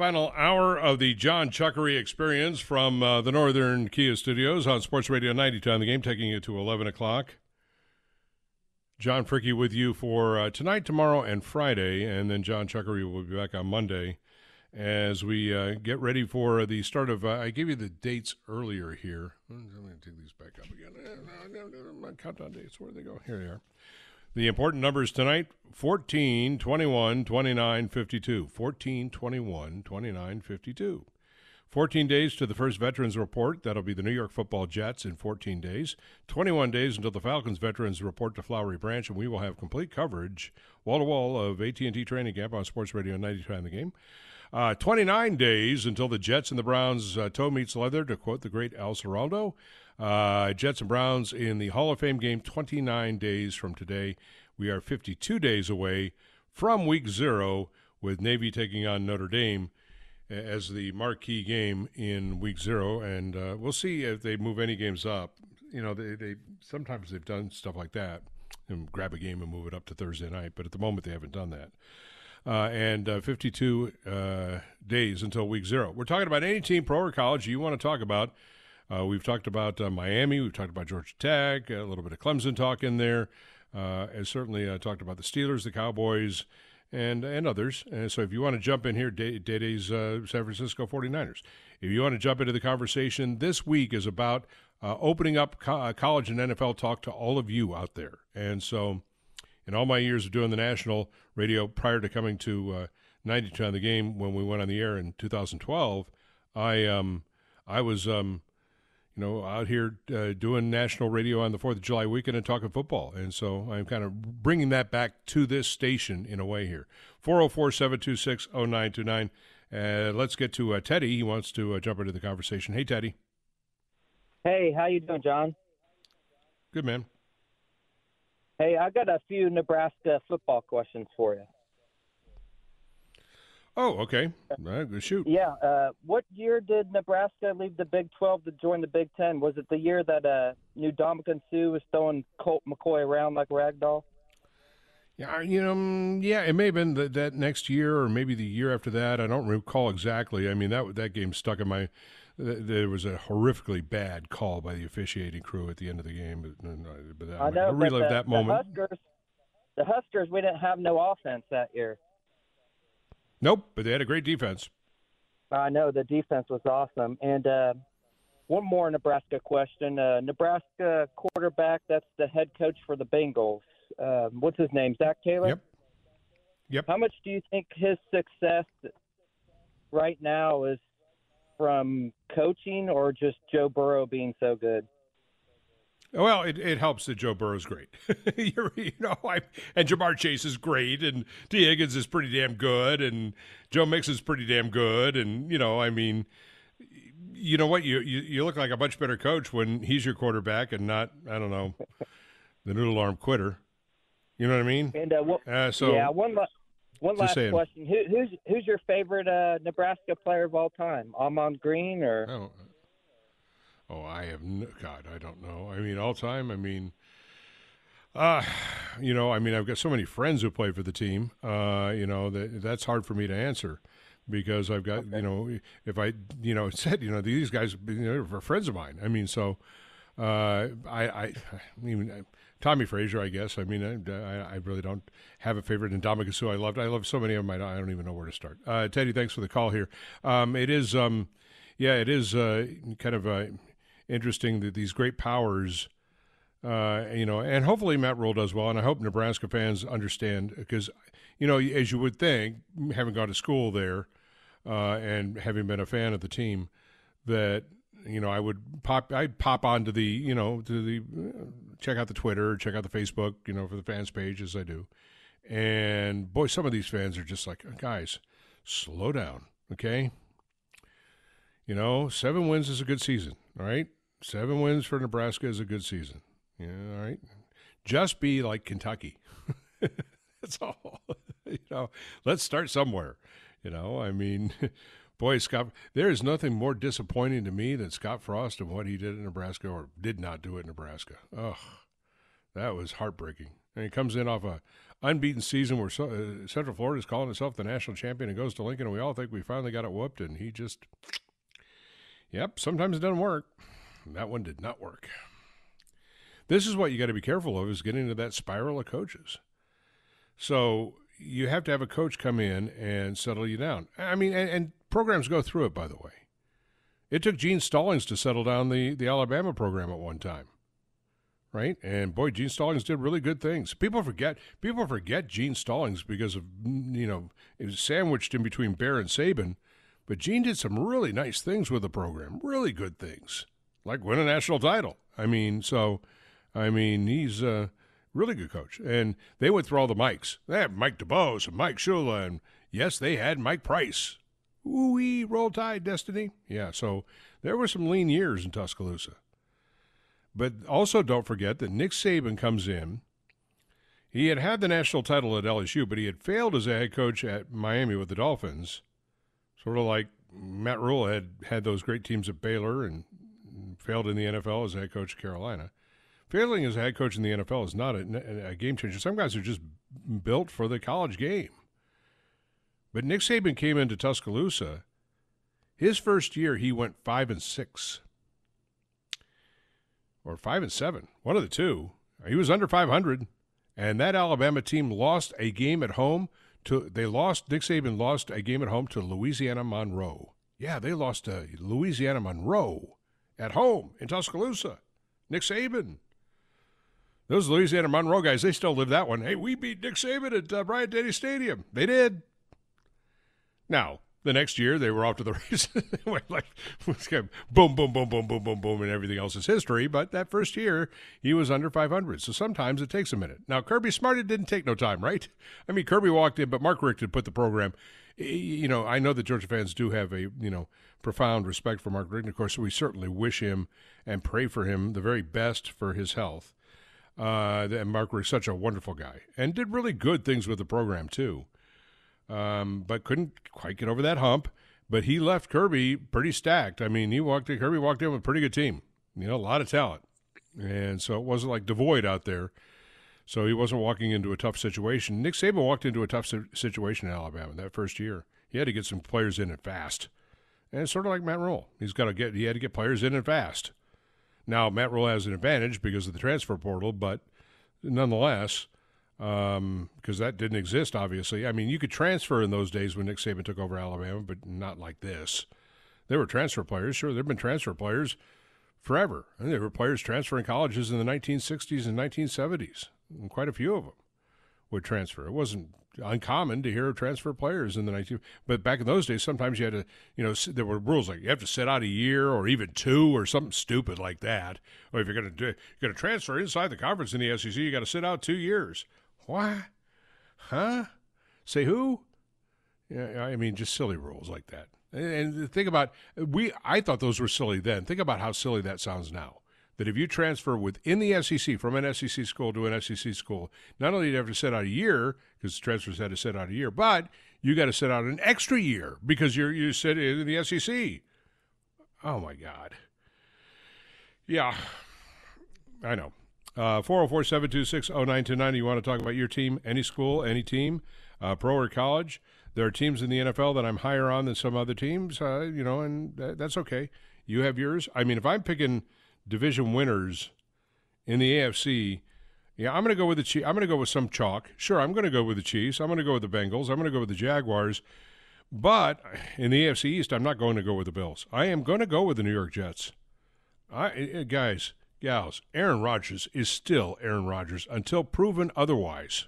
Final hour of the John Chuckery experience from uh, the Northern Kia Studios on Sports Radio 92 on the game, taking you to 11 o'clock. John Fricke with you for uh, tonight, tomorrow, and Friday, and then John Chuckery will be back on Monday as we uh, get ready for the start of. Uh, I gave you the dates earlier here. I'm going to take these back up again. Countdown dates, where do they go? Here they are. The important numbers tonight 14, 21, 29, 52. 14, 21, 29, 52. 14 days to the first Veterans Report. That'll be the New York Football Jets in 14 days. 21 days until the Falcons Veterans Report to Flowery Branch, and we will have complete coverage, wall to wall, of AT&T Training Camp on Sports Radio 92 the game. Uh, 29 days until the Jets and the Browns uh, toe meets leather, to quote the great Al Ciraldo. Uh, Jets and Browns in the Hall of Fame game 29 days from today. We are 52 days away from week zero with Navy taking on Notre Dame as the marquee game in week zero. And uh, we'll see if they move any games up. You know, they, they sometimes they've done stuff like that and grab a game and move it up to Thursday night, but at the moment they haven't done that. Uh, and uh, 52 uh, days until week zero. We're talking about any team, pro or college, you want to talk about. Uh, we've talked about uh, Miami. We've talked about Georgia Tech. A little bit of Clemson talk in there. Uh, and certainly uh, talked about the Steelers, the Cowboys, and and others. And so if you want to jump in here, Day Day's uh, San Francisco 49ers. If you want to jump into the conversation, this week is about uh, opening up co- college and NFL talk to all of you out there. And so in all my years of doing the national radio prior to coming to uh, 92 on the game when we went on the air in 2012, I um I was um you know, out here uh, doing national radio on the Fourth of July weekend and talking football. And so I'm kind of bringing that back to this station in a way here. 404 726 0929. Uh, let's get to uh, Teddy. He wants to uh, jump into the conversation. Hey, Teddy. Hey, how you doing, John? Good, man. Hey, I got a few Nebraska football questions for you. Oh, okay. Right, shoot. Yeah. Uh, what year did Nebraska leave the Big 12 to join the Big 10? Was it the year that uh, New Dominican Sue was throwing Colt McCoy around like a ragdoll? Yeah, you know, mm, yeah, it may have been that, that next year or maybe the year after that. I don't recall exactly. I mean, that that game stuck in my. There was a horrifically bad call by the officiating crew at the end of the game, but, but that, I know. I relive the, that moment. The Huskers, the Huskers, we didn't have no offense that year. Nope, but they had a great defense. I know the defense was awesome. And uh, one more Nebraska question: uh, Nebraska quarterback, that's the head coach for the Bengals. Um, what's his name? Zac Taylor. Yep. Yep. How much do you think his success right now is from coaching or just Joe Burrow being so good? Well, it, it helps that Joe Burrow's great. you know, I, and Ja'Marr Chase is great, and Tee Higgins is pretty damn good, and Joe Mixon's pretty damn good, and you know, I mean, you know what? You, you you look like a much better coach when he's your quarterback and not I don't know the noodle arm quitter. You know what I mean? And uh, what, uh, so yeah, one la- one last saying. question: Who, who's who's your favorite uh, Nebraska player of all time? Ahman Green or? Oh, I have no, God, I don't know. I mean, all time. I mean, uh, you know, I mean, I've got so many friends who play for the team. Uh, you know, that that's hard for me to answer. because I've got okay. you know if I you know said you know these guys you know, are friends of mine. I mean, so uh, I I, I mean. Tommie Frazier, I guess. I mean, I, I really don't have a favorite. And Suh, I loved. I love so many of them. I don't, I don't even know where to start. Uh, Teddy, thanks for the call here. Um, it is, um, yeah, it is uh, kind of uh, interesting that these great powers, uh, you know, and hopefully Matt Rhule does well, and I hope Nebraska fans understand because, you know, as you would think, having gone to school there uh, and having been a fan of the team, that you know I would pop I'd pop onto the you know to the check out the Twitter, check out the Facebook, you know, for the fans page as I do, and boy, some of these fans are just like guys, slow down, okay. You know, seven wins is a good season, all right? Seven wins for Nebraska is a good season. Yeah, all right. Just be like Kentucky. That's all. you know, let's start somewhere. You know, I mean, boy, Scott, there is nothing more disappointing to me than Scott Frost and what he did in Nebraska or did not do at Nebraska. Ugh, that was heartbreaking. And he comes in off a unbeaten season where so, uh, Central Florida is calling itself the national champion and goes to Lincoln, and we all think we finally got it whooped, and he just, yep, sometimes it doesn't work. That one did not work. This is what you got to be careful of is getting into that spiral of coaches. So you have to have a coach come in and settle you down. I mean, and, and programs go through it, by the way. It took Gene Stallings to settle down the, the Alabama program at one time, right? And boy, Gene Stallings did really good things. People forget people forget Gene Stallings because of you know it was sandwiched in between Bear and Saban, but Gene did some really nice things with the program, really good things like win a national title. I mean, so, I mean, he's a really good coach. And they went through all the Mikes. They had Mike DuBose and Mike Shula, and yes, they had Mike Price. Ooh, wee, roll tide, Destiny. Yeah, so there were some lean years in Tuscaloosa. But also don't forget that Nick Saban comes in. He had had the national title at LSU, but he had failed as a head coach at Miami with the Dolphins. Sort of like Matt Rhule had had those great teams at Baylor and failed in the NFL as head coach Carolina. Failing as a head coach in the NFL is not a, a game changer. Some guys are just built for the college game. But Nick Saban came into Tuscaloosa. His first year, he went five and six, or five and seven, one of the two. He was under 500, and that Alabama team lost a game at home to. They lost. Nick Saban lost a game at home to Louisiana Monroe. Yeah, they lost to Louisiana Monroe at home in Tuscaloosa. Nick Saban. Those Louisiana Monroe guys, they still live that one. Hey, we beat Nick Saban at uh, Bryant Denny Stadium. They did. Now, the next year they were off to the races. like boom, boom, boom, boom, boom, boom, boom, and everything else is history. But that first year he was under 500, so sometimes it takes a minute. Now Kirby Smart, it didn't take no time, right? I mean, Kirby walked in, but Mark Richt had put the program. You know, I know that Georgia fans do have a you know profound respect for Mark Richt. Of course, we certainly wish him and pray for him the very best for his health. Uh, and Mark was such a wonderful guy and did really good things with the program too um, but couldn't quite get over that hump. But he left Kirby pretty stacked. I mean, he walked in, Kirby walked in with a pretty good team, you know, a lot of talent. And so it wasn't like devoid out there. So he wasn't walking into a tough situation. Nick Saban walked into a tough situation in Alabama that first year. He had to get some players in and fast. And it's sort of like Matt Rhule. He's got to get he had to get players in and fast. Now Matt Rhule has an advantage because of the transfer portal, but nonetheless, because um, that didn't exist, obviously. I mean, you could transfer in those days when Nick Saban took over Alabama, but not like this. There were transfer players. Sure, there have been transfer players forever. And there were players transferring colleges in the 1960s and 1970s, and quite a few of them would transfer. It wasn't uncommon to hear of transfer players in the 19 but back in those days sometimes you had to you know there were rules like you have to sit out a year or even two or something stupid like that or if you're going to do you're going to transfer inside the conference in the SEC you got to sit out 2 years why Huh? Say who? Yeah, I mean, just silly rules like that. And think about we. I thought those were silly then. Think about how silly that sounds now. That if you transfer within the SEC from an SEC school to an SEC school, not only do you have to sit out a year because transfers had to sit out a year, but you got to sit out an extra year because you're you sit in the SEC. Oh my God. Yeah, I know. Uh, 404 726 0929. You want to talk about your team, any school, any team, uh, pro or college? There are teams in the NFL that I'm higher on than some other teams, uh, you know, and that's okay. You have yours. I mean, if I'm picking division winners in the AFC, yeah, I'm going to go with the Chiefs. I'm going to go with some chalk. Sure, I'm going to go with the Chiefs. I'm going to go with the Bengals. I'm going to go with the Jaguars. But in the AFC East, I'm not going to go with the Bills. I am going to go with the New York Jets. I, eh, eh, guys, gals, Aaron Rodgers is still Aaron Rodgers until proven otherwise.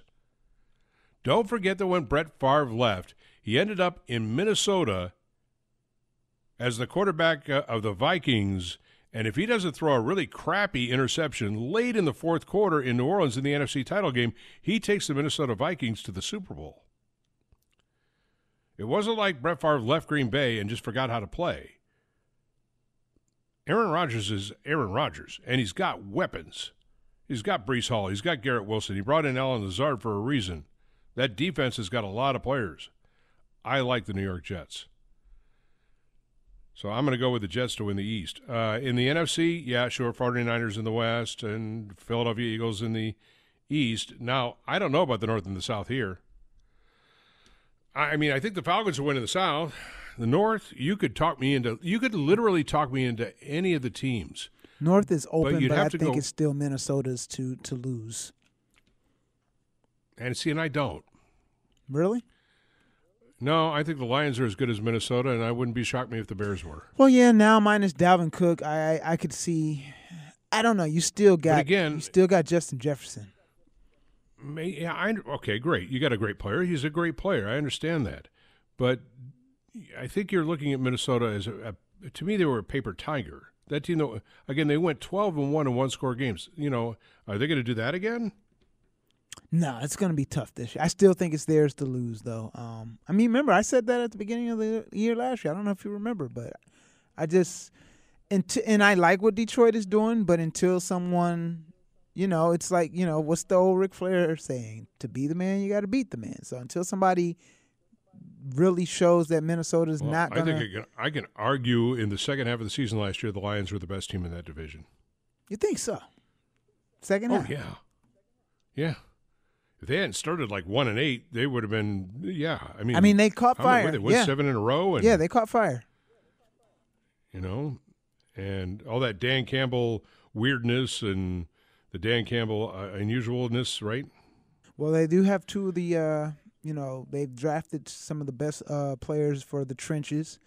Don't forget that when Brett Favre left, he ended up in Minnesota as the quarterback uh, of the Vikings. And if he doesn't throw a really crappy interception late in the fourth quarter in New Orleans in the NFC title game, he takes the Minnesota Vikings to the Super Bowl. It wasn't like Brett Favre left Green Bay and just forgot how to play. Aaron Rodgers is Aaron Rodgers, and he's got weapons. He's got Breece Hall. He's got Garrett Wilson. He brought in Allen Lazard for a reason. That defense has got a lot of players. I like the New York Jets. So I'm going to go with the Jets to win the East. Uh, in the NFC, yeah, sure, 49ers in the West and Philadelphia Eagles in the East. Now, I don't know about the North and the South here. I mean, I think the Falcons will win in the South. The North, you could talk me into, you could literally talk me into any of the teams. North is open, but, but I think go, it's still Minnesota's to to lose. And see, and I don't. Really? No, I think the Lions are as good as Minnesota, and I wouldn't be shocked me if the Bears were. Well, yeah, now minus Dalvin Cook, I I, I could see. I don't know. You still got again. You still got Justin Jefferson. May, yeah, I, okay, great. You got a great player. He's a great player. I understand that, but I think you're looking at Minnesota as a, a to me they were a paper tiger. That team, though, again, they went 12 and one in one score games. You know, are they going to do that again? No, it's going to be tough this year. I still think it's theirs to lose, though. Um, I mean, remember I said that at the beginning of the year last year. I don't know if you remember, but I just and t- and I like what Detroit is doing, but until someone, you know, it's like you know what's the old Ric Flair saying? To be the man, you got to beat the man. So until somebody really shows that Minnesota is well, not going to. I think I can, I can argue in the second half of the season last year, the Lions were the best team in that division. You think so? Second oh, half? Oh yeah, yeah if they hadn't started like one and eight, they would have been yeah. I mean, I mean they caught fire. They won yeah. seven in a row, and yeah, they caught fire. You know, and all that Dan Campbell weirdness and the Dan Campbell uh, unusualness, right? Well, they do have two of the. Uh, you know, they've drafted some of the best uh, players for the trenches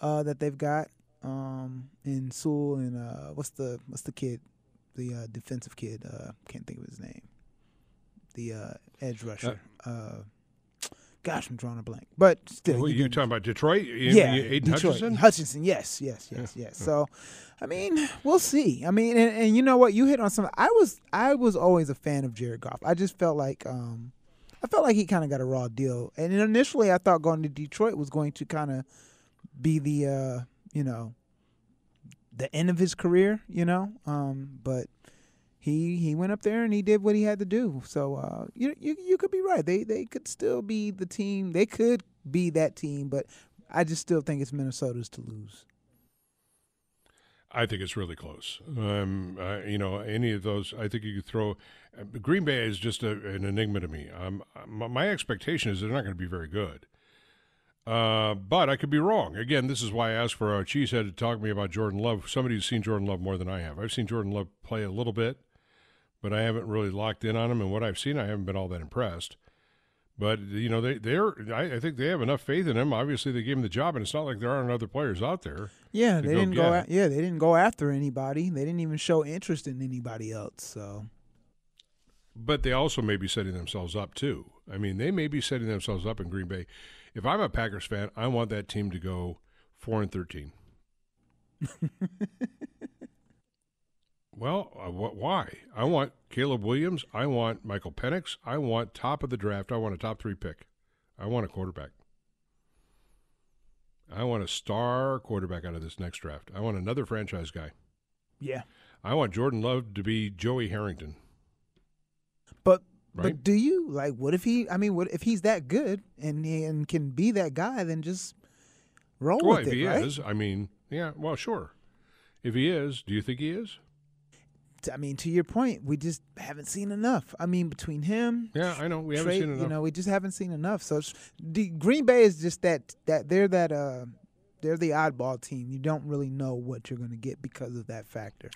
uh, that they've got um, in Sewell and uh, what's the what's the kid, the uh, defensive kid? can't think of his name the uh, edge rusher. Uh, uh, gosh, I'm drawing a blank. But still, well, you're talking about Detroit? Yeah, Aidan Detroit. Hutchinson. Hutchinson, yes, yes, yes, yeah. yes. So, I mean, we'll see. I mean, and, and, you know what? You hit on something. I was I was always a fan of Jared Goff. I just felt like um, I felt like he kind of got a raw deal. And initially, I thought going to Detroit was going to kind of be the uh, you know the end of his career. You know, um, but he he went up there and he did what he had to do. So uh, you you you could be right. They they could still be the team. They could be that team, but I just still think it's Minnesota's to lose. I think it's really close. Um, uh, you know, any of those, I think you could throw. Uh, Green Bay is just a, an enigma to me. Um, my, my expectation is they're not going to be very good. Uh, but I could be wrong. Again, this is why I asked for a cheesehead to talk to me about Jordan Love. Somebody who's seen Jordan Love more than I have. I've seen Jordan Love play a little bit but I haven't really locked in on them. And what I've seen, I haven't been all that impressed. But you know, they they're I, I think they have enough faith in him. Obviously, they gave him the job, and it's not like there aren't other players out there. Yeah, they didn't go. Yeah, they didn't go after anybody. They didn't even show interest in anybody else. So. But they also may be setting themselves up too. I mean, they may be setting themselves up in Green Bay. If I'm a Packers fan, I want that team to go four and thirteen. Well, uh, wh- why? I want Caleb Williams. I want Michael Penix. I want top of the draft. I want a top three pick. I want a quarterback. I want a star quarterback out of this next draft. I want another franchise guy. Yeah. I want Jordan Love to be Joey Harrington. But right? but do you like what if he? I mean, what if he's that good and and can be that guy? Then just roll with it. well, with if it. he right? is, I mean, yeah. Well, sure. If he is, do you think he is? I mean, to your point, we just haven't seen enough. I mean, between him, yeah, I know we haven't seen enough. You know, we just haven't seen enough. So the Green Bay is just that that they're that uh they're the oddball team. You don't really know what you're going to get because of that factor.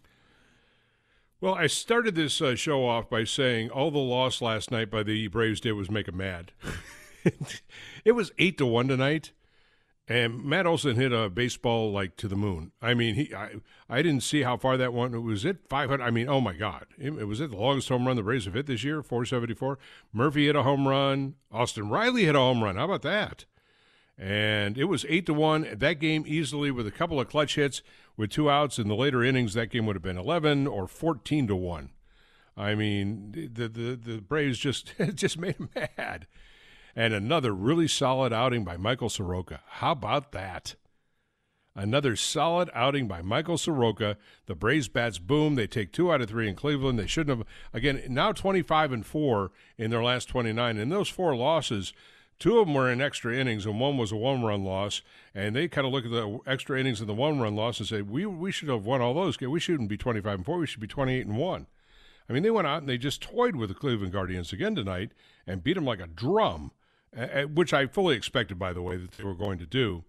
Well, I started this uh, show off by saying all the loss last night by the Braves did was make them mad. it was eight to one tonight, and Matt Olson hit a baseball like to the moon. I mean, he I, I didn't see how far that one. It was it five hundred. I mean, oh my God, it, it was it the longest home run the Braves have hit this year, four seventy four. Murphy hit a home run. Austin Riley hit a home run. How about that? And it was eight to one. That game easily with a couple of clutch hits with two outs in the later innings. That game would have been eleven or fourteen to one. I mean, the the the Braves just just made him mad. And another really solid outing by Michael Soroka. How about that? Another solid outing by Michael Soroka. The Braves bats boom. They take two out of three in Cleveland. They shouldn't have. Again, now 25 and four in their last 29. And those four losses, two of them were in extra innings, and one was a one-run loss. And they kind of look at the extra innings and the one-run loss and say, "We we should have won all those. We shouldn't be 25 and four. We should be 28 and one." I mean, they went out and they just toyed with the Cleveland Guardians again tonight and beat them like a drum which I fully expected, by the way, that they were going to do.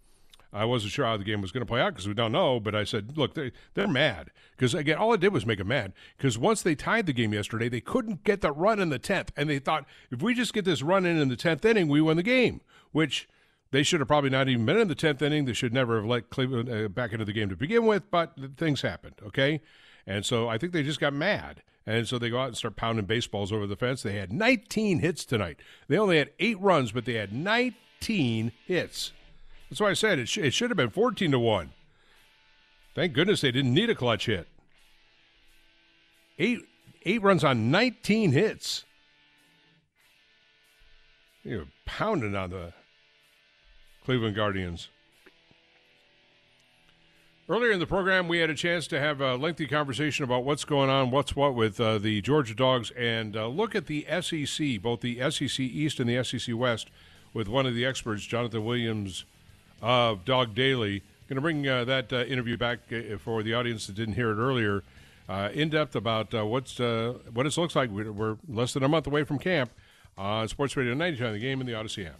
I wasn't sure how the game was going to play out because we don't know, but I said, look, they, they're mad. Because, again, all it did was make them mad. Because once they tied the game yesterday, they couldn't get the run in the 10th. And they thought, if we just get this run in in the 10th inning, we win the game, which they should have probably not even been in the 10th inning. They should never have let Cleveland uh, back into the game to begin with, but things happened, okay? And so I think they just got mad. And so they go out and start pounding baseballs over the fence. They had 19 hits tonight. They only had eight runs, but they had 19 hits. That's why I said it, sh- it should have been 14 to 1. Thank goodness they didn't need a clutch hit. Eight, eight runs on 19 hits. You're pounding on the Cleveland Guardians. Earlier in the program, we had a chance to have a lengthy conversation about what's going on, what's what with uh, the Georgia Dogs, and uh, look at the SEC, both the SEC East and the SEC West, with one of the experts, Jonathan Williams of Dog Daily. Going to bring uh, that uh, interview back uh, for the audience that didn't hear it earlier, uh, in depth about what's what it looks like. We're less than a month away from camp. Sports Radio 90 on the game in the Audacy app.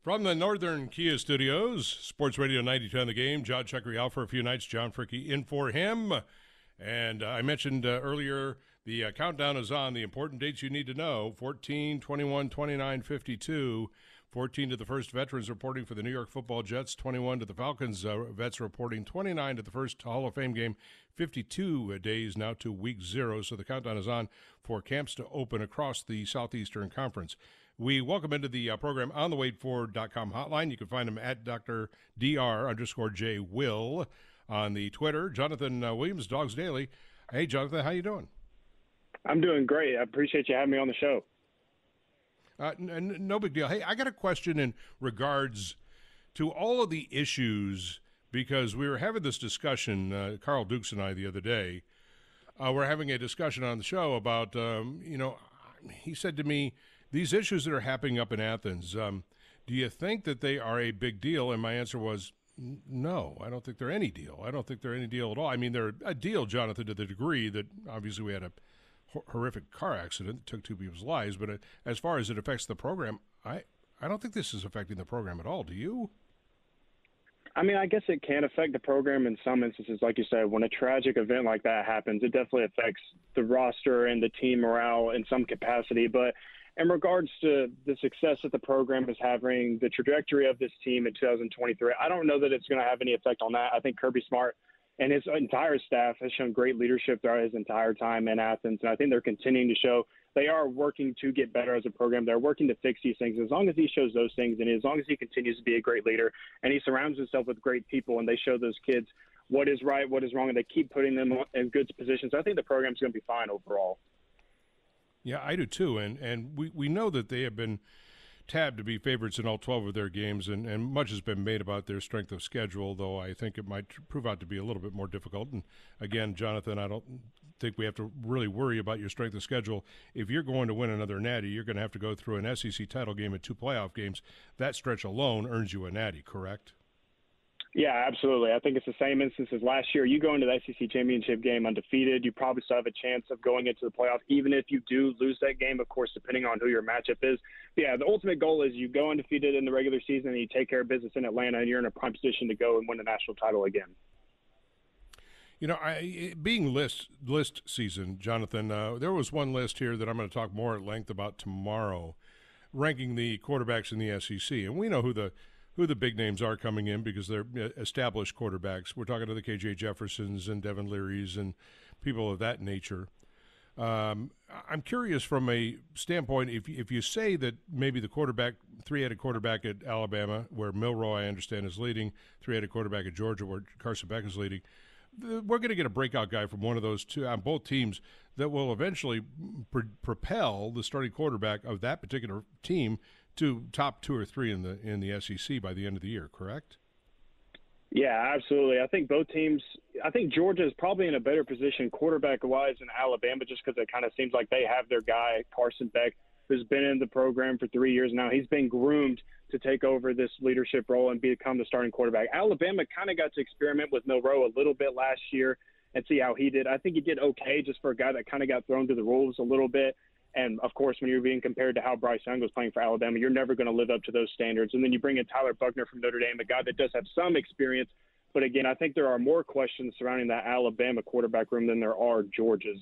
From the Northern Kia Studios, Sports Radio 92 on the game, John Chuckery out for a few nights, John Fricke in for him. And uh, I mentioned uh, earlier the uh, countdown is on. The important dates you need to know 14, 21, 29, 52. 14 to the first veterans reporting for the New York football Jets, 21 to the Falcons uh, vets reporting, 29 to the first Hall of Fame game, 52 days now to week zero. So the countdown is on for camps to open across the Southeastern Conference. We welcome into the uh, program on the waitfor.com hotline. You can find him at Dr. Dr. underscore J Will on the Twitter. Jonathan uh, Williams, Dogs Daily. Hey, Jonathan, how you doing? I'm doing great. I appreciate you having me on the show. Uh, n- no big deal. Hey, I got a question in regards to all of the issues because we were having this discussion, uh, Carl Dukes and I, the other day. Uh, we're having a discussion on the show about, um, you know, he said to me, these issues that are happening up in Athens, um, do you think that they are a big deal? And my answer was, no, I don't think they're any deal. I don't think they're any deal at all. I mean, they're a deal, Jonathan, to the degree that obviously we had a horrific car accident that took two people's lives. But uh, as far as it affects the program, I I don't think this is affecting the program at all. Do you? I mean, I guess it can affect the program in some instances. Like you said, when a tragic event like that happens, it definitely affects the roster and the team morale in some capacity. But in regards to the success that the program is having, the trajectory of this team in 2023, I don't know that it's going to have any effect on that. I think Kirby Smart and his entire staff has shown great leadership throughout his entire time in Athens, and I think they're continuing to show they are working to get better as a program. They're working to fix these things. As long as he shows those things, and as long as he continues to be a great leader, and he surrounds himself with great people, and they show those kids what is right, what is wrong, and they keep putting them in good positions, I think the program's going to be fine overall. Yeah, I do too, and and we we know that they have been tabbed to be favorites in all 12 of their games, and, and much has been made about their strength of schedule, though I think it might prove out to be a little bit more difficult. And again, Jonathan, I don't think we have to really worry about your strength of schedule. If you're going to win another natty, you're going to have to go through an SEC title game and two playoff games. That stretch alone earns you a natty, correct? Yeah, absolutely. I think it's the same instance as last year. You go into the SEC championship game undefeated, you probably still have a chance of going into the playoff, even if you do lose that game, of course, depending on who your matchup is. But yeah, the ultimate goal is you go undefeated in the regular season and you take care of business in Atlanta, and you're in a prime position to go and win the national title again. You know, I, being list list season, Jonathan, uh, there was one list here that I'm going to talk more at length about tomorrow, ranking the quarterbacks in the SEC, and we know who the who the big names are coming in because they're established quarterbacks. We're talking to the KJ Jeffersons and Devin Leary's and people of that nature. Um, I'm curious from a standpoint if if you say that maybe the quarterback, three-headed quarterback at Alabama, where Milroe I understand is leading, three-headed quarterback at Georgia, where Carson Beck is leading, we're going to get a breakout guy from one of those two on both teams that will eventually pr- propel the starting quarterback of that particular team to top two or three in the in the SEC by the end of the year. Correct? Yeah, absolutely. I think both teams. I think Georgia is probably in a better position quarterback wise than Alabama, just because it kind of seems like they have their guy Carson Beck, who's been in the program for three years now. He's been groomed to take over this leadership role and become the starting quarterback. Alabama kind of got to experiment with Milroe a little bit last year and see how he did. I think he did okay just for a guy that kind of got thrown to the wolves a little bit. And of course, when you're being compared to how Bryce Young was playing for Alabama, you're never going to live up to those standards. And then you bring in Tyler Buchner from Notre Dame, a guy that does have some experience. But again, I think there are more questions surrounding that Alabama quarterback room than there are Georgia's.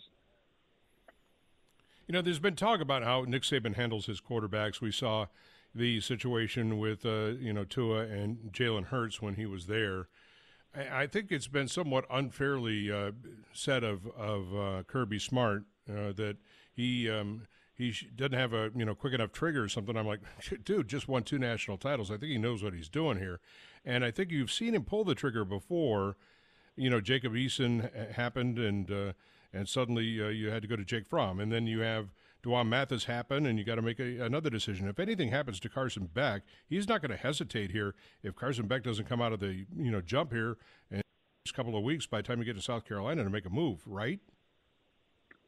You know, there's been talk about how Nick Saban handles his quarterbacks. We saw the situation with uh, you know Tua and Jalen Hurts when he was there. I, I think it's been somewhat unfairly uh, said of of uh, Kirby Smart uh, that he um, he doesn't have a you know quick enough trigger or something. I'm like, dude, just won two national titles. I think he knows what he's doing here, and I think you've seen him pull the trigger before. You know, Jacob Eason happened, and uh, and suddenly uh, you had to go to Jake Fromm, and then you have D'Wan Mathis happen, and you got to make a, another decision. If anything happens to Carson Beck, he's not going to hesitate here. If Carson Beck doesn't come out of the you know jump here in a couple of weeks, by the time you get to South Carolina to make a move, right?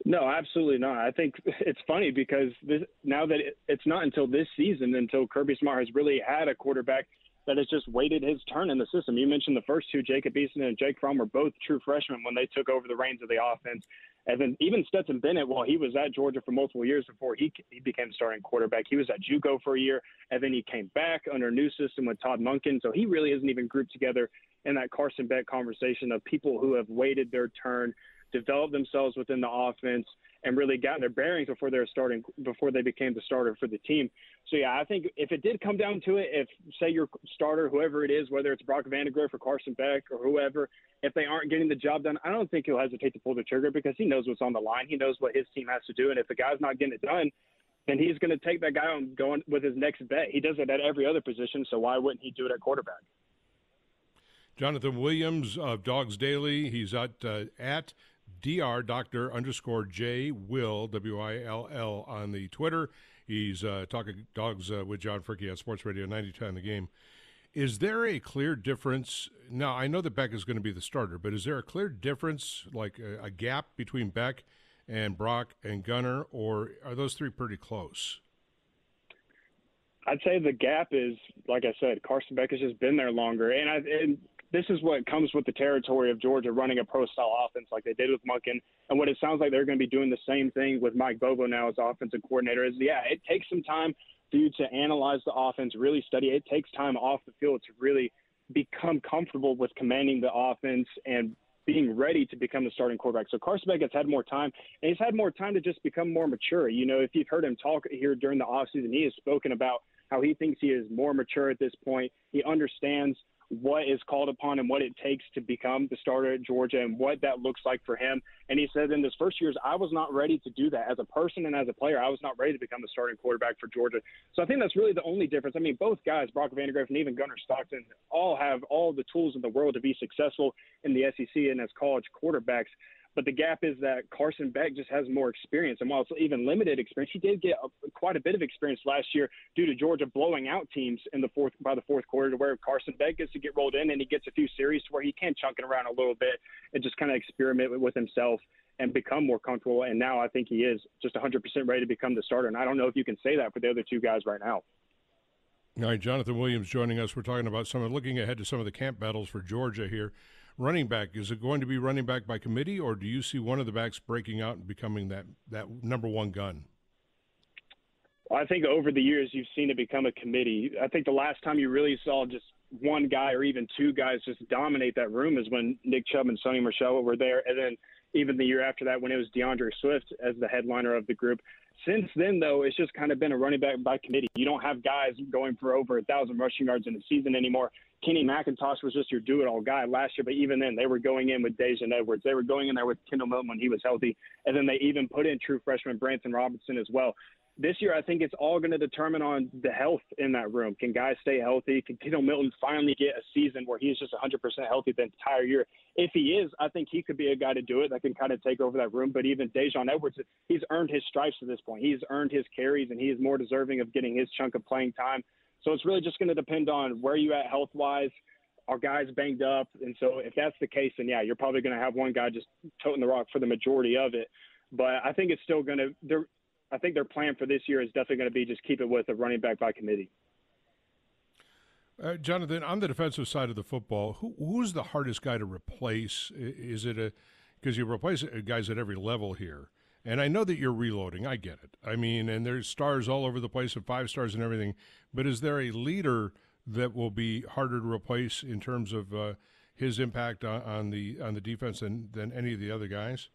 No, absolutely not. I think it's funny because this, now that it, it's not until this season until Kirby Smart has really had a quarterback that has just waited his turn in the system. You mentioned the first two, Jacob Eason and Jake Fromm, were both true freshmen when they took over the reins of the offense. And then even Stetson Bennett, while he was at Georgia for multiple years before he he became starting quarterback, he was at JUCO for a year, and then he came back under a new system with Todd Monken. So he really isn't even grouped together in that Carson Beck conversation of people who have waited their turn developed themselves within the offense, and really got their bearings before they were starting before they became the starter for the team. So yeah, I think if it did come down to it, if say your starter, whoever it is, whether it's Brock Vandagriff or Carson Beck or whoever, if they aren't getting the job done, I don't think he'll hesitate to pull the trigger because he knows what's on the line. He knows what his team has to do, and if the guy's not getting it done, then he's going to take that guy on going with his next bet. He does it at every other position, so why wouldn't he do it at quarterback? Jonathan Williams of Dogs Daily. He's at uh, at Dr. Doctor underscore J Will W I L L on the Twitter. He's uh, talking dogs uh, with John Fricke on Sports Radio 90 the game. Is there a clear difference? Now, I know that Beck is going to be the starter, but is there a clear difference, like a, a gap between Beck and Brock and Gunnar, or are those three pretty close? I'd say the gap is, like I said, Carson Beck has just been there longer, and I and this is what comes with the territory of Georgia running a pro style offense like they did with Monken, and what it sounds like they're going to be doing the same thing with Mike Bobo now as offensive coordinator. Is yeah, it takes some time for you to analyze the offense, really study. It takes time off the field to really become comfortable with commanding the offense and being ready to become the starting quarterback. So Carson Beck has had more time, and he's had more time to just become more mature. You know, if you've heard him talk here during the offseason, he has spoken about how he thinks he is more mature at this point. He understands what is called upon and what it takes to become the starter at Georgia and what that looks like for him. And he said in his first years, I was not ready to do that as a person and as a player. I was not ready to become the starting quarterback for Georgia. So I think that's really the only difference. I mean, both guys, Brock Vandagriff and even Gunnar Stockton, all have all the tools in the world to be successful in the SEC and as college quarterbacks. But the gap is that Carson Beck just has more experience. And while it's even limited experience, he did get a, quite a bit of experience last year due to Georgia blowing out teams in the fourth by the fourth quarter to where Carson Beck gets to get rolled in and he gets a few series to where he can chunk it around a little bit and just kind of experiment with himself and become more comfortable. And now I think he is just 100% ready to become the starter. And I don't know if you can say that for the other two guys right now. All right, Jonathan Williams joining us. We're talking about some looking ahead to some of the camp battles for Georgia here running back, is it going to be running back by committee, or do you see one of the backs breaking out and becoming that that number one gun? Well, I think over the years you've seen it become a committee. I think the last time you really saw just one guy or even two guys just dominate that room is when Nick Chubb and Sony Michel were there, and then even the year after that when it was D'Andre Swift as the headliner of the group. Since then, though, it's just kind of been a running back by committee. You don't have guys going for over a thousand rushing yards in a season anymore. Kenny McIntosh was just your do-it-all guy last year, but even then, they were going in with Daijun Edwards. They were going in there with Kendall Milton when he was healthy, and then they even put in true freshman Branson Robinson as well. This year, I think it's all going to determine on the health in that room. Can guys stay healthy? Can Kendall Milton finally get a season where he's just 100% healthy the entire year? If he is, I think he could be a guy to do it that can kind of take over that room. But even Daijun Edwards, he's earned his stripes to this point. He's earned his carries, and he is more deserving of getting his chunk of playing time. So it's really just going to depend on where you at health wise. Are guys banged up? And so if that's the case, then yeah, you're probably going to have one guy just toting the rock for the majority of it. But I think it's still going to. I think their plan for this year is definitely going to be just keep it with a running back by committee. Uh, Jonathan, on the defensive side of the football, who, who's the hardest guy to replace? Is it a because you replace guys at every level here? And I know that you're reloading. I get it. I mean, and there's stars all over the place and five stars and everything. But is there a leader that will be harder to replace in terms of uh, his impact on, on, the on the defense than than any of the other guys?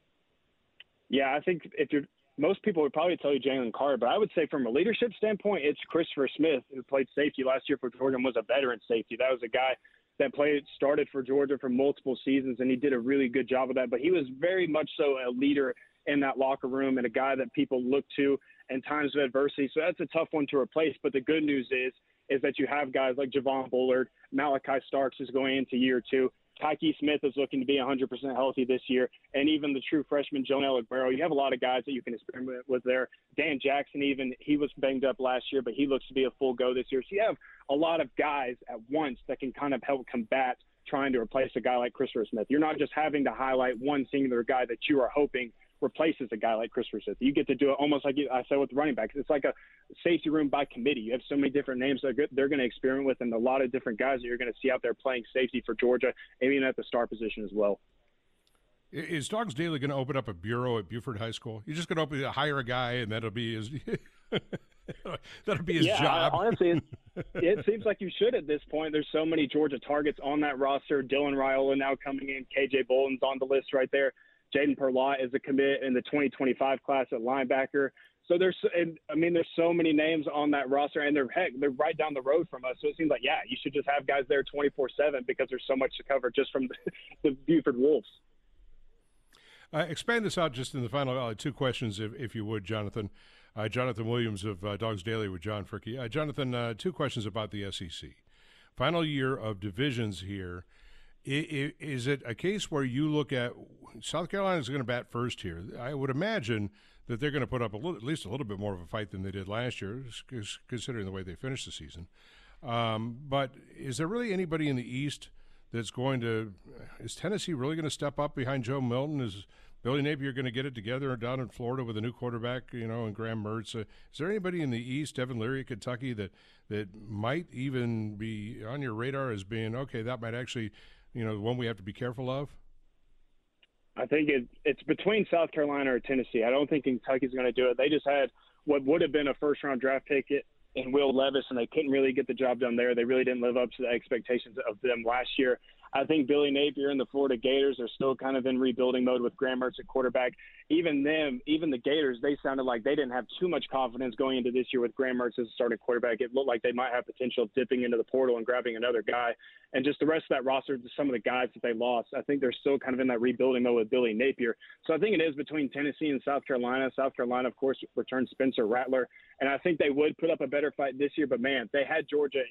Yeah, I think if you're most people would probably tell you Jalen Carter, but I would say from a leadership standpoint, it's Christopher Smith who played safety last year for Georgia and was a veteran safety. That was a guy that played started for Georgia for multiple seasons, and he did a really good job of that. But he was very much so a leader in that locker room and a guy that people look to in times of adversity. So that's a tough one to replace. But the good news is is that you have guys like Javon Bullard, Malachi Starks is going into year two. Tyke Smith is looking to be 100% healthy this year, and even the true freshman Joenel Aguero. You have a lot of guys that you can experiment with there. Dan Jackson, even he was banged up last year, but he looks to be a full go this year. So you have a lot of guys at once that can kind of help combat trying to replace a guy like Christopher Smith. You're not just having to highlight one singular guy that you are hoping replaces a guy like Chris Smith. You get to do it almost like I said with running backs. It's like a safety room by committee. You have so many different names that they're going to experiment with, and a lot of different guys that you're going to see out there playing safety for Georgia, even at the star position as well. Is Dogs Daily going to open up a bureau at Buford High School? You're just going to open, hire a guy, and that'll be his. that'll be his yeah, job. honestly, it, it seems like you should at this point. There's so many Georgia targets on that roster. Dylan Raiola now coming in. KJ Bolden's on the list right there. Jadon Perlotte is a commit in the 2025 class at linebacker. So there's, and, I mean, there's so many names on that roster, and they're heck, they're right down the road from us. So it seems like, yeah, you should just have guys there 24/7 because there's so much to cover just from the, the Buford Wolves. Uh, expand this out just in the final uh, two questions, if, if you would, Jonathan. Uh, Jonathan Williams of uh, Dogs Daily with John Fricke. Uh, Jonathan, uh, two questions about the SEC. Final year of divisions here Is it a case where you look at South Carolina is going to bat first here? I would imagine that they're going to put up little, at least a little bit more of a fight than they did last year, considering the way they finished the season. Um, but is there really anybody in the East that's going to? Is Tennessee really going to step up behind Joe Milton? Is Billy Napier going to get it together down in Florida with a new quarterback, you know, and Graham Mertz? Uh, is there anybody in the East, Devin Leary, Kentucky, that that might even be on your radar as being okay? That might actually, you know, the one we have to be careful of. I think it, it's between South Carolina or Tennessee. I don't think Kentucky's going to do it. They just had what would have been a first round draft pick in Will Levis, and they couldn't really get the job done there. They really didn't live up to the expectations of them last year. I think Billy Napier and the Florida Gators are still kind of in rebuilding mode with Graham Mertz at quarterback. Even them, even the Gators, they sounded like they didn't have too much confidence going into this year with Graham Mertz as a starting quarterback. It looked like they might have potential dipping into the portal and grabbing another guy. And just the rest of that roster, some of the guys that they lost, I think they're still kind of in that rebuilding mode with Billy Napier. So I think it is between Tennessee and South Carolina. South Carolina, of course, returned Spencer Rattler, and I think they would put up a better fight this year. But man, they had Georgia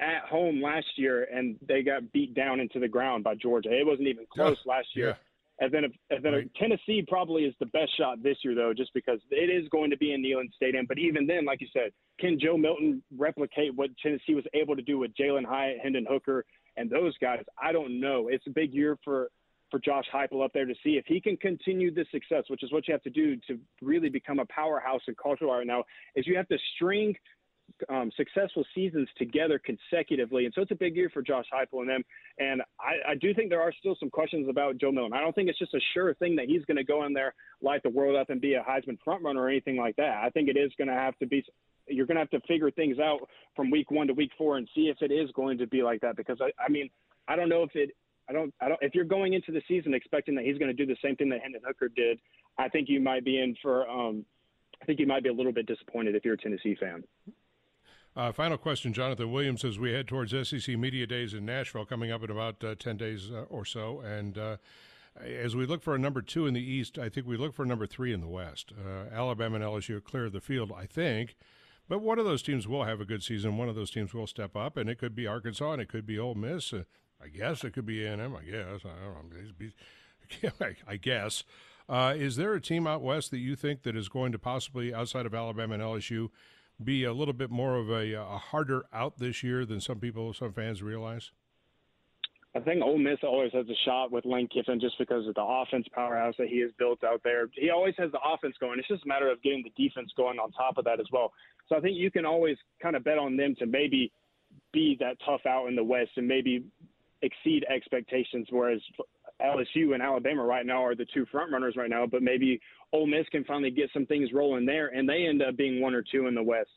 at home last year, and they got beat down into the ground by Georgia. It wasn't even close yeah. last year. Yeah. And then, and then right. Tennessee probably is the best shot this year, though, just because it is going to be in Neyland Stadium. But even then, like you said, can Joe Milton replicate what Tennessee was able to do with Jalin Hyatt, Hendon Hooker, and those guys? I don't know. It's a big year for for Josh Heupel up there to see if he can continue this success, which is what you have to do to really become a powerhouse in cultural right now. Is you have to string um, successful seasons together consecutively. And so it's a big year for Josh Heupel and them. And I, I do think there are still some questions about Joe Milton. I don't think it's just a sure thing that he's going to go in there, light the world up, and be a Heisman frontrunner or anything like that. I think it is going to have to be. You're going to have to figure things out from week one to week four and see if it is going to be like that. Because I, I mean, I don't know if it. I don't. I don't. If you're going into the season expecting that he's going to do the same thing that Hendon Hooker did, I think you might be in for. Um, I think you might be a little bit disappointed if you're a Tennessee fan. Uh, final question, Jonathan Williams, as we head towards SEC Media Days in Nashville, coming up in about uh, 10 days uh, or so. And uh, as we look for a number two in the East, I think we look for a number three in the West. Uh, Alabama and LSU clear the field, I think. But one of those teams will have a good season. One of those teams will step up, and it could be Arkansas, and it could be Ole Miss. Uh, I guess it could be A&M. I guess I don't know. I guess. is there a team out west that you think that is going to possibly, outside of Alabama and LSU, be a little bit more of a, uh, a harder out this year than some people, some fans realize? I think Ole Miss always has a shot with Lane Kiffin just because of the offense powerhouse that he has built out there. He always has the offense going. It's just a matter of getting the defense going on top of that as well. So I think you can always kind of bet on them to maybe be that tough out in the West and maybe exceed expectations. Whereas LSU and Alabama right now are the two front runners right now, but maybe Ole Miss can finally get some things rolling there, and they end up being one or two in the West.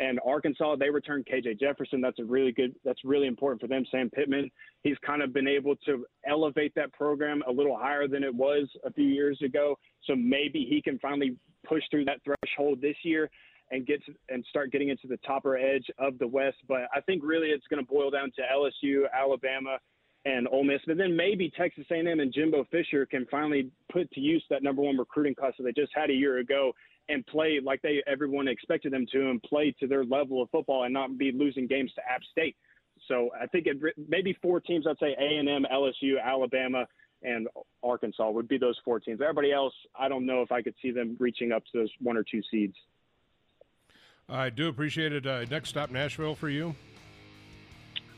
And Arkansas, they return KJ Jefferson. That's a really good. That's really important for them. Sam Pittman, he's kind of been able to elevate that program a little higher than it was a few years ago. So maybe he can finally push through that threshold this year and get to, and start getting into the topper edge of the West. But I think really it's going to boil down to LSU, Alabama, and Ole Miss. But then maybe Texas A&M and Jimbo Fisher can finally put to use that number one recruiting class that they just had a year ago and play like they everyone expected them to and play to their level of football and not be losing games to App State. So I think it maybe four teams. I'd say A&M, LSU, Alabama, and Arkansas would be those four teams. Everybody else, I don't know if I could see them reaching up to those one or two seeds. I do appreciate it. Uh, next stop, Nashville for you.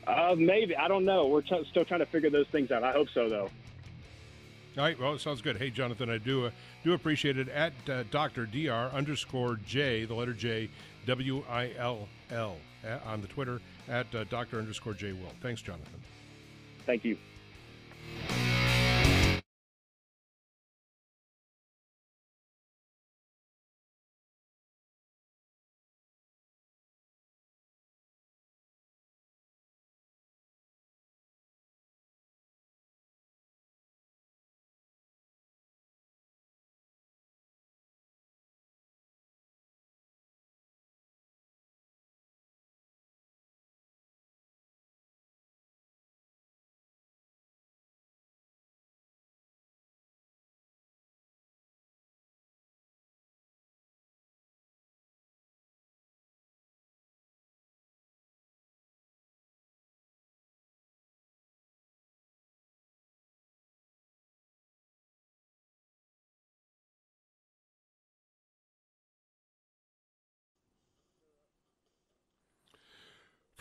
Uh, maybe I don't know. We're t- still trying to figure those things out. I hope so, though. All right. Well, it sounds good. Hey, Jonathan, I do uh, do appreciate it. At uh, Doctor Dr underscore J, the letter J, W I L L uh, on the Twitter at uh, Doctor underscore J Will. Thanks, Jonathan. Thank you.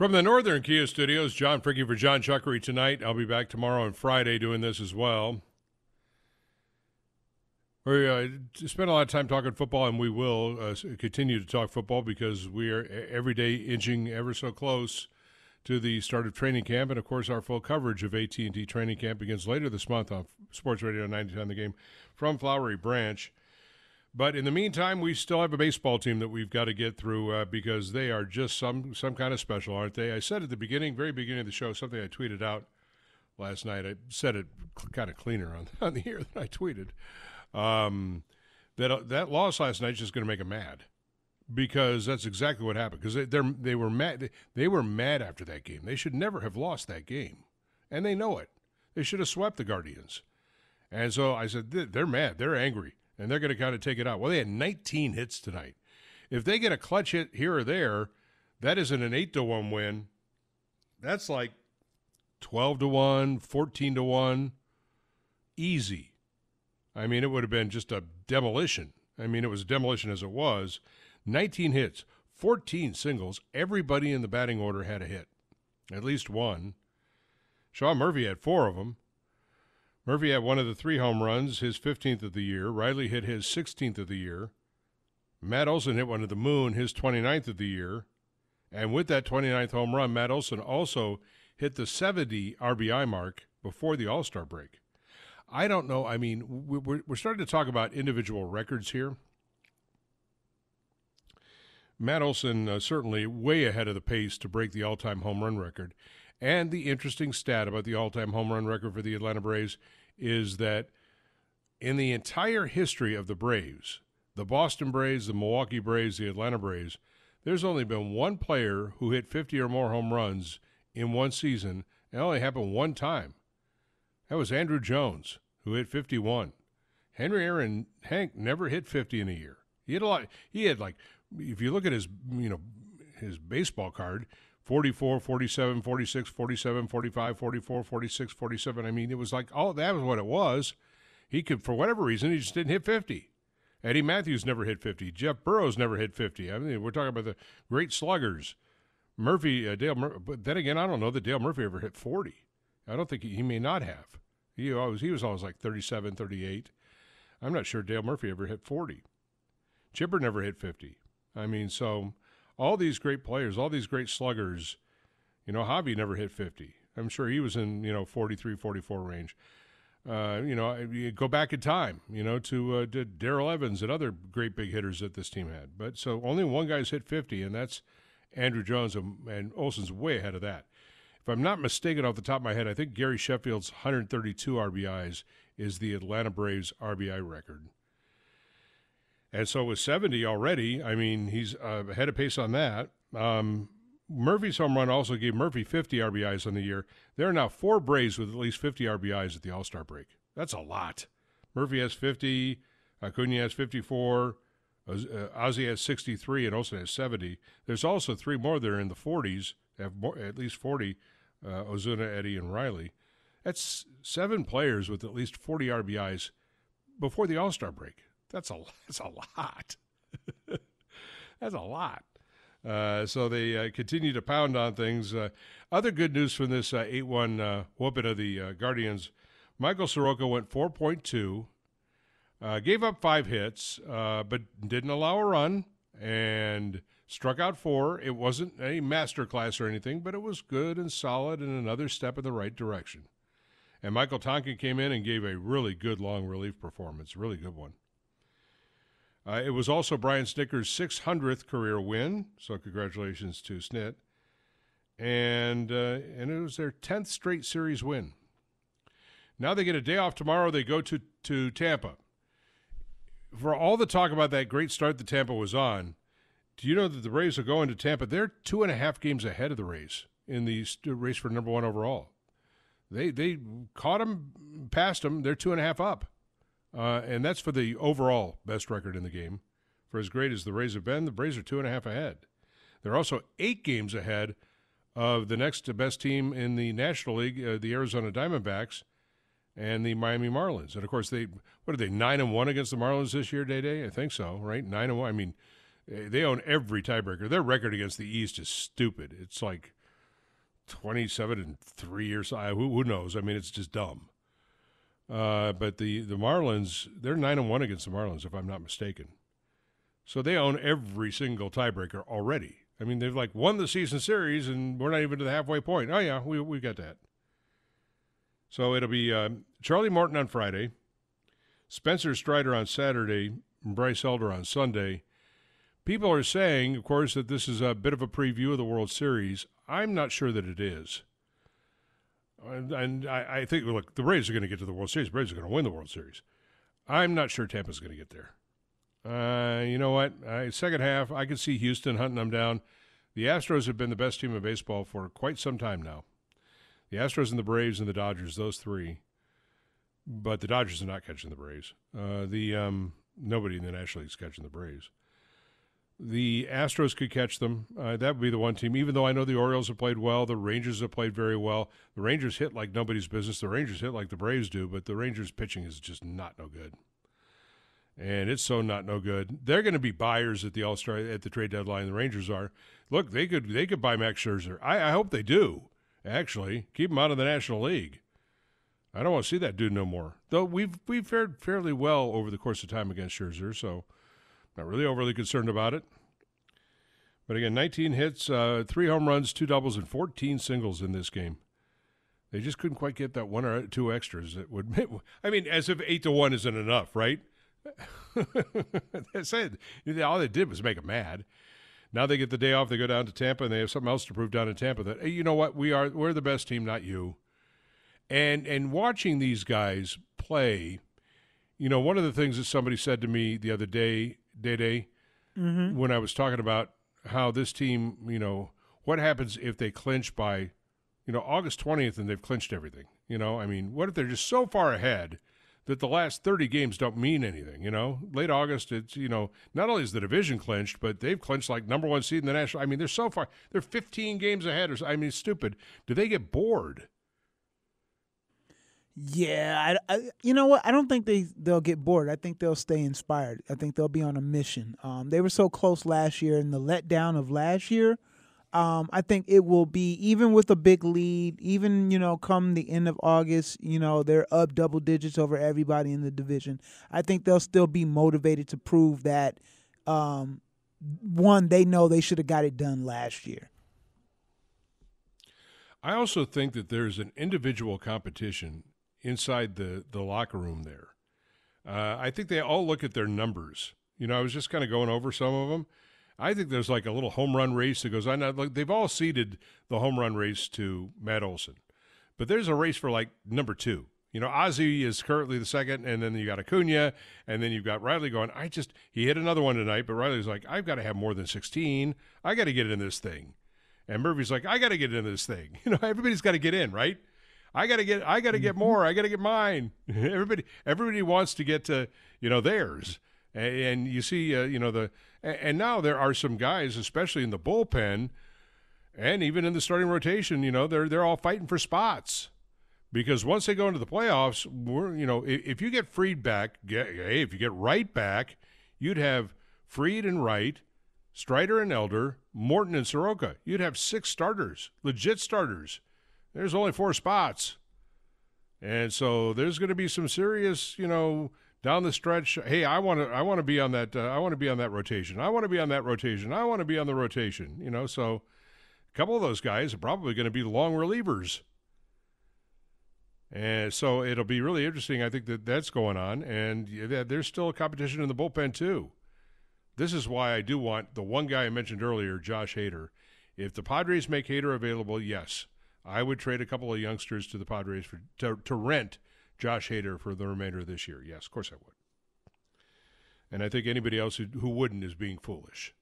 From the Northern Kia Studios, John Fricke for John Chuckery tonight. I'll be back tomorrow and Friday doing this as well. We uh, spend a lot of time talking football, and we will uh, continue to talk football because we are every day inching ever so close to the start of training camp, and of course, our full coverage of AT&T training camp begins later this month on Sports Radio 90 on the game from Flowery Branch. But in the meantime, we still have a baseball team that we've got to get through uh, because they are just some some kind of special, aren't they? I said at the beginning, very beginning of the show, something I tweeted out last night. I said it kind of cleaner on on the air than I tweeted. Um, that uh, that loss last night is just going to make them mad because that's exactly what happened. Because they they were mad. They, they were mad after that game. They should never have lost that game, and they know it. They should have swept the Guardians. And so I said they're mad. They're angry, and they're going to kind of take it out. Well, they had 19 hits tonight. If they get a clutch hit here or there, that isn't an eight to one win. That's like 12 to 1, 14 to 1. Easy. I mean, it would have been just a demolition. I mean, it was a demolition as it was. 19 hits, 14 singles. Everybody in the batting order had a hit, at least one. Sean Murphy had four of them. Murphy had one of the three home runs, his 15th of the year. Riley hit his 16th of the year. Matt Olson hit one of the moon, his 29th of the year. And with that 29th home run, Matt Olson also hit the 70 RBI mark before the All Star break. I don't know. I mean, we're, we're starting to talk about individual records here. Matt Olson uh, certainly way ahead of the pace to break the all-time home run record. And the interesting stat about the all-time home run record for the Atlanta Braves is that in the entire history of the Braves, the Boston Braves, the Milwaukee Braves, the Atlanta Braves, there's only been one player who hit 50 or more home runs in one season. and It only happened one time. That was Andruw Jones, who hit 51. Henry Aaron Hank never hit 50 in a year. He had a lot. He had like, if you look at his, you know, his baseball card, 44, 47, 46, 47, 45, 44, 46, 47. I mean, it was like, oh, that was what it was. He could, for whatever reason, he just didn't hit 50. Eddie Mathews never hit 50. Jeff Burroughs never hit 50. I mean, we're talking about the great sluggers. Murphy, uh, Dale, but then again, I don't know that Dale Murphy ever hit 40. I don't think he, he may not have. He always he was always like 37, 38. I'm not sure Dale Murphy ever hit 40. Chipper never hit 50. I mean, so all these great players, all these great sluggers, you know, Javy never hit 50. I'm sure he was in, you know, 43, 44 range. Uh, you know, you go back in time, you know, to, uh, to Darrell Evans and other great big hitters that this team had. But so only one guy's hit 50, and that's Andruw Jones, and, and Olson's way ahead of that if I'm not mistaken off the top of my head, I think Gary Sheffield's 132 RBIs is the Atlanta Braves RBI record. And so with 70 already, I mean, he's uh, ahead of pace on that. Um, Murphy's home run also gave Murphy 50 RBIs on the year. There are now four Braves with at least 50 RBIs at the All Star break. That's a lot. Murphy has 50, Acuna has 54, uh, Ozzie has 63, and Olson has 70. There's also three more that are in the 40s, have more, at least 40 uh, Ozuna, Eddie, and Riley. That's seven players with at least 40 RBIs before the All Star break. That's a that's a lot. that's a lot. Uh, so they uh, continue to pound on things. Uh, other good news from this uh, 8 1 uh, whooping of the uh, Guardians Michael Soroka went 4.2, gave up five hits, but didn't allow a run. And struck out four. It wasn't a master class or anything, but it was good and solid and another step in the right direction. And Michael Tonkin came in and gave a really good long relief performance, really good one. Uh, it was also Brian Snitker's 600th career win, so congratulations to Snit. And uh, and it was their 10th straight series win. Now they get a day off tomorrow. They go to, to Tampa. For all the talk about that great start that Tampa was on, do you know that the Rays are going to Tampa? They're two and a half games ahead of the Rays in the race for number one overall. They they caught them, passed them. They're two and a half up, uh, and that's for the overall best record in the game. For as great as the Rays have been, the Rays are two and a half ahead. They're also eight games ahead of the next best team in the National League, uh, the Arizona Diamondbacks, and the Miami Marlins. And of course, they what are they nine and one against the Marlins this year, Day Day? I think so, right? Nine and one. I mean they own every tiebreaker. Their record against the East is stupid. It's like 27 and three years. I, who, who knows? I mean, it's just dumb. Uh, but the, the Marlins, they're 9 and 1 against the Marlins, if I'm not mistaken. So they own every single tiebreaker already. I mean, they've like won the season series, and we're not even to the halfway point. Oh, yeah, we, we got that. So it'll be uh, Charlie Morton on Friday, Spencer Strider on Saturday, Bryce Elder on Sunday. People are saying, of course, that this is a bit of a preview of the World Series. I'm not sure that it is. And, and I, I, think, look, the Braves are going to get to the World Series. The Rays are going to win the World Series. I'm not sure Tampa's going to get there. Uh, you know what? Second half, I could see Houston hunting them down. The Astros have been the best team in baseball for quite some time now. The Astros and the Braves and the Dodgers, those three. But the Dodgers are not catching the Braves. Uh, the um, nobody in the National League is catching the Braves. The Astros could catch them. Uh, that would be the one team. Even though I know the Orioles have played well, the Rangers have played very well. The Rangers hit like nobody's business. The Rangers hit like the Braves do, but the Rangers pitching is just not no good. And it's so not no good. They're going to be buyers at the All Star at the trade deadline. The Rangers are. Look, they could they could buy Max Scherzer. I, I hope they do. Actually, keep him out of the National League. I don't want to see that dude no more. Though we've we've fared fairly well over the course of time against Scherzer, so not really overly concerned about it. But again, 19 hits, uh, three home runs, two doubles, and 14 singles in this game. They just couldn't quite get that one or two extras that would. I mean, as if eight to one isn't enough, right? That's it. All they did was make them mad. Now they get the day off. They go down to Tampa, and they have something else to prove down in Tampa. That hey, you know what, we are we're the best team, not you. And and watching these guys play, you know, one of the things that somebody said to me the other day, Day Day, mm-hmm. when I was talking about how this team, you know, what happens if they clinch by, you know, August 20th and they've clinched everything? You know, I mean, what if they're just so far ahead that the last 30 games don't mean anything, you know? Late August, it's, you know, not only is the division clinched, but they've clinched like number one seed in the national. I mean, they're so far, they're 15 games ahead. Or, I mean, it's stupid. Do they get bored? Yeah, I, I, you know what? I don't think they they'll get bored. I think they'll stay inspired. I think they'll be on a mission. Um, they were so close last year, and the letdown of last year. Um, I think it will be even with a big lead, even you know, come the end of August, you know, they're up double digits over everybody in the division. I think they'll still be motivated to prove that um, one, they know they should have got it done last year. I also think that there's an individual competition inside the, the locker room there. Uh, I think they all look at their numbers. You know, I was just kind of going over some of them. I think there's like a little home run race that goes on. Like they've all ceded the home run race to Matt Olson, but there's a race for like number two. You know, Ozzie is currently the second, and then you got Acuna, and then you've got Riley going. I just he hit another one tonight, but Riley's like, I've got to have more than 16. I got to get in this thing, and Murphy's like, I got to get in this thing. You know, everybody's got to get in, right? I got to get I got to get mm-hmm. more. I got to get mine. everybody everybody wants to get to you know theirs. And, and you see uh, you know the and now there are some guys especially in the bullpen and even in the starting rotation, you know, they're they're all fighting for spots. Because once they go into the playoffs, we're you know, if, if you get Fried back, get, hey, if you get Wright back, you'd have Fried and Wright, Strider and Elder, Morton and Soroka. You'd have six starters, legit starters there's only four spots. And so there's going to be some serious, you know, down the stretch. Hey, I want to, I want to be on that, uh, I want to be on that rotation. I want to be on that rotation. I want to be on the rotation. You know, so a couple of those guys are probably going to be long relievers. And so it'll be really interesting. I think that that's going on, and there's still a competition in the bullpen too. This is why I do want the one guy I mentioned earlier, Josh Hader. If the Padres make Hader available, yes, I would trade a couple of youngsters to the Padres for to, to rent Josh Hader for the remainder of this year. Yes, of course I would. And I think anybody else who, who wouldn't is being foolish.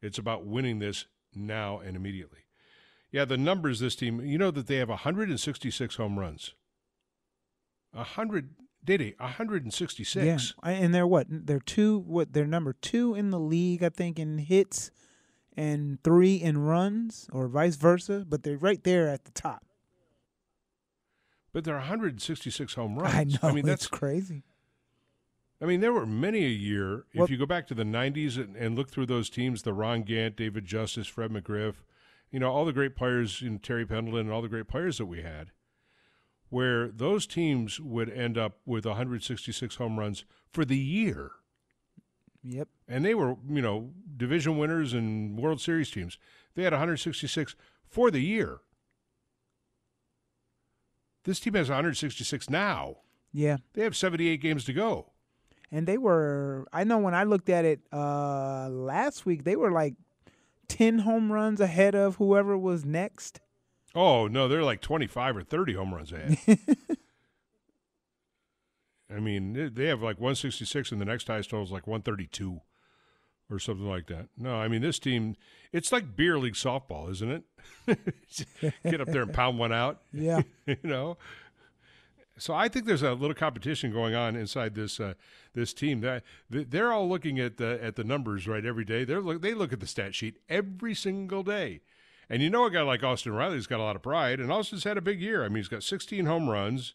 It's about winning this now and immediately. Yeah, the numbers this team, you know that they have 166 home runs. 100 did he 166 yeah and they're what they're two what they're number two in the league i think in hits and three in runs, or vice versa, but they're right there at the top. But they're 166 home runs. I know. I mean, that's crazy. I mean, there were many a year. If well, you go back to the '90s and, and, look through those teams, the Ron Gant, David Justice, Fred McGriff, you know, all the great players in Terry Pendleton and all the great players that we had, where those teams would end up with 166 home runs for the year. Yep. And they were, you know, division winners and World Series teams. They had 166 for the year. This team has 166 now. Yeah. They have 78 games to go. And they were I know when I looked at it uh last week, they were like 10 home runs ahead of whoever was next. Oh, no, they're like 25 or 30 home runs ahead. I mean, they have like 166, and the next highest total is like 132 or something like that. No, I mean, this team, it's like beer league softball, isn't it? Get up there and pound one out. Yeah. you know? So I think there's a little competition going on inside this uh, this team. That they're all looking at the at the numbers right every day. They're look, they look at the stat sheet every single day. And you know a guy like Austin Riley's got a lot of pride, and Austin's had a big year. I mean, he's got 16 home runs,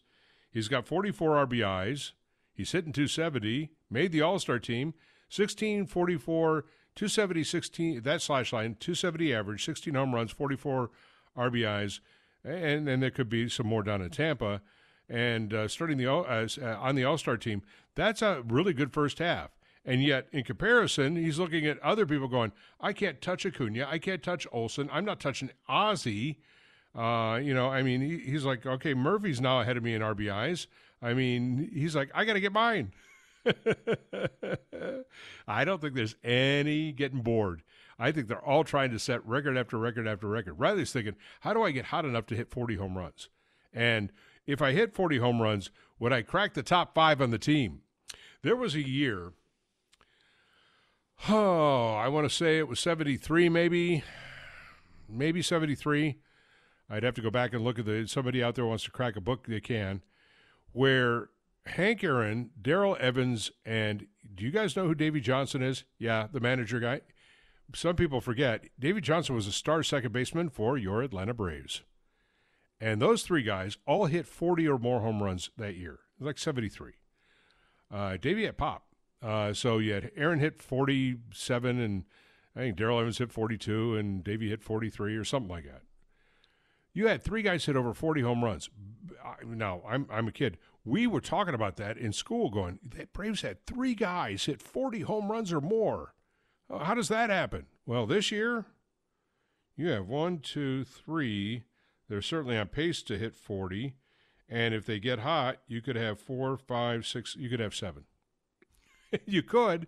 he's got 44 RBIs, he's hitting 270, made the All Star team, 16, 44, 270, 16. That slash line, 270 average, 16 home runs, 44 RBIs, and then there could be some more down in Tampa and uh, starting the uh, on the All Star team, that's a really good first half. And yet, in comparison, he's looking at other people going, "I can't touch Acuna, I can't touch Olson, I'm not touching Ozzy." Uh, you know, I mean, he, he's like, "Okay, Murphy's now ahead of me in RBIs." I mean, he's like, "I got to get mine." I don't think there's any getting bored. I think they're all trying to set record after record after record. Riley's thinking, "How do I get hot enough to hit 40 home runs?" And if I hit 40 home runs, would I crack the top five on the team? There was a year, oh, I want to say it was 73, maybe, maybe 73. I'd have to go back and look at the, somebody out there wants to crack a book, they can, where Hank Aaron, Darrell Evans, and do you guys know who Davey Johnson is? Yeah, the manager guy. Some people forget Davey Johnson was a star second baseman for your Atlanta Braves. And those three guys all hit 40 or more home runs that year, like 73. Uh, had pop. Uh, so you had Aaron hit 47, and I think Darrell Evans hit 42, and Davey hit 43 or something like that. You had three guys hit over 40 home runs. Now, I'm, I'm a kid. We were talking about that in school, going, the Braves had three guys hit 40 home runs or more. Uh, how does that happen? Well, this year, you have one, two, three, they're certainly on pace to hit 40. And if they get hot, you could have four, five, six, you could have seven. you could.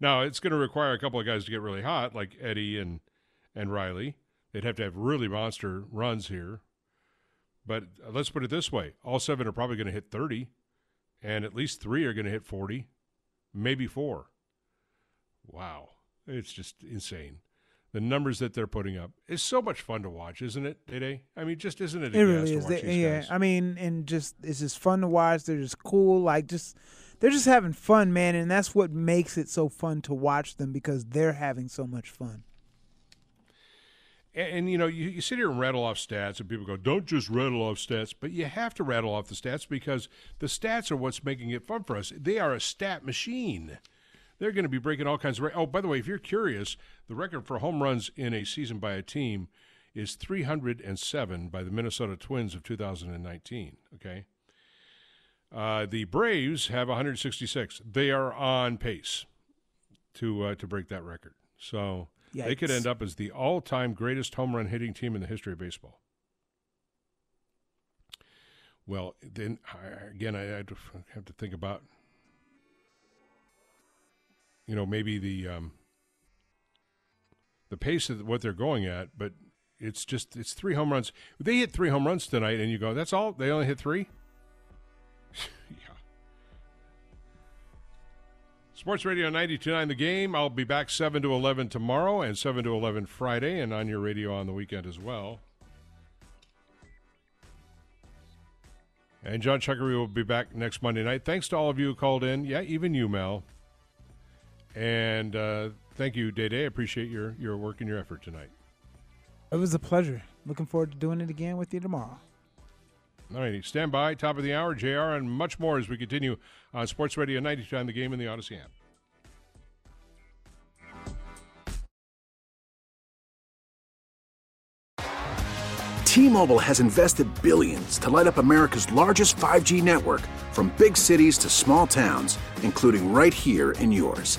Now, it's going to require a couple of guys to get really hot, like Eddie and, and Riley. They'd have to have really monster runs here. But uh, let's put it this way all seven are probably going to hit 30, and at least three are going to hit 40, maybe four. Wow. It's just insane the numbers that they're putting up. It's so much fun to watch, isn't it, Day I mean, just isn't it? It really is. They, yeah, guys? I mean, and just it's just fun to watch. They're just cool. Like just they're just having fun, man, and that's what makes it so fun to watch them because they're having so much fun. And, and you know, you, you sit here and rattle off stats, and people go, "Don't just rattle off stats," but you have to rattle off the stats because the stats are what's making it fun for us. They are a stat machine they're going to be breaking all kinds of. Oh, by the way, if you're curious, the record for home runs in a season by a team is 307 by the Minnesota Twins of 2019. Okay. Uh, the Braves have 166. They are on pace to uh, to break that record. So Yikes. they could end up as the all-time greatest home run hitting team in the history of baseball. Well, then again, I, I have to think about you know, maybe the um, the pace of what they're going at, but it's just it's three home runs. They hit three home runs tonight, and you go, "That's all? They only hit three? yeah. Sports Radio 92.9 The Game. I'll be back 7 to 11 tomorrow and 7 to 11 Friday and on your radio on the weekend as well. And John Chuckery will be back next Monday night. Thanks to all of you who called in. Yeah, even you, Mel. And uh, thank you, Day Day. I appreciate your, your work and your effort tonight. It was a pleasure. Looking forward to doing it again with you tomorrow. All righty. Stand by. Top of the hour, JR, and much more as we continue on Sports Radio 92 on the game in the Audacy app. T-Mobile has invested billions to light up America's largest 5G network from big cities to small towns, including right here in yours.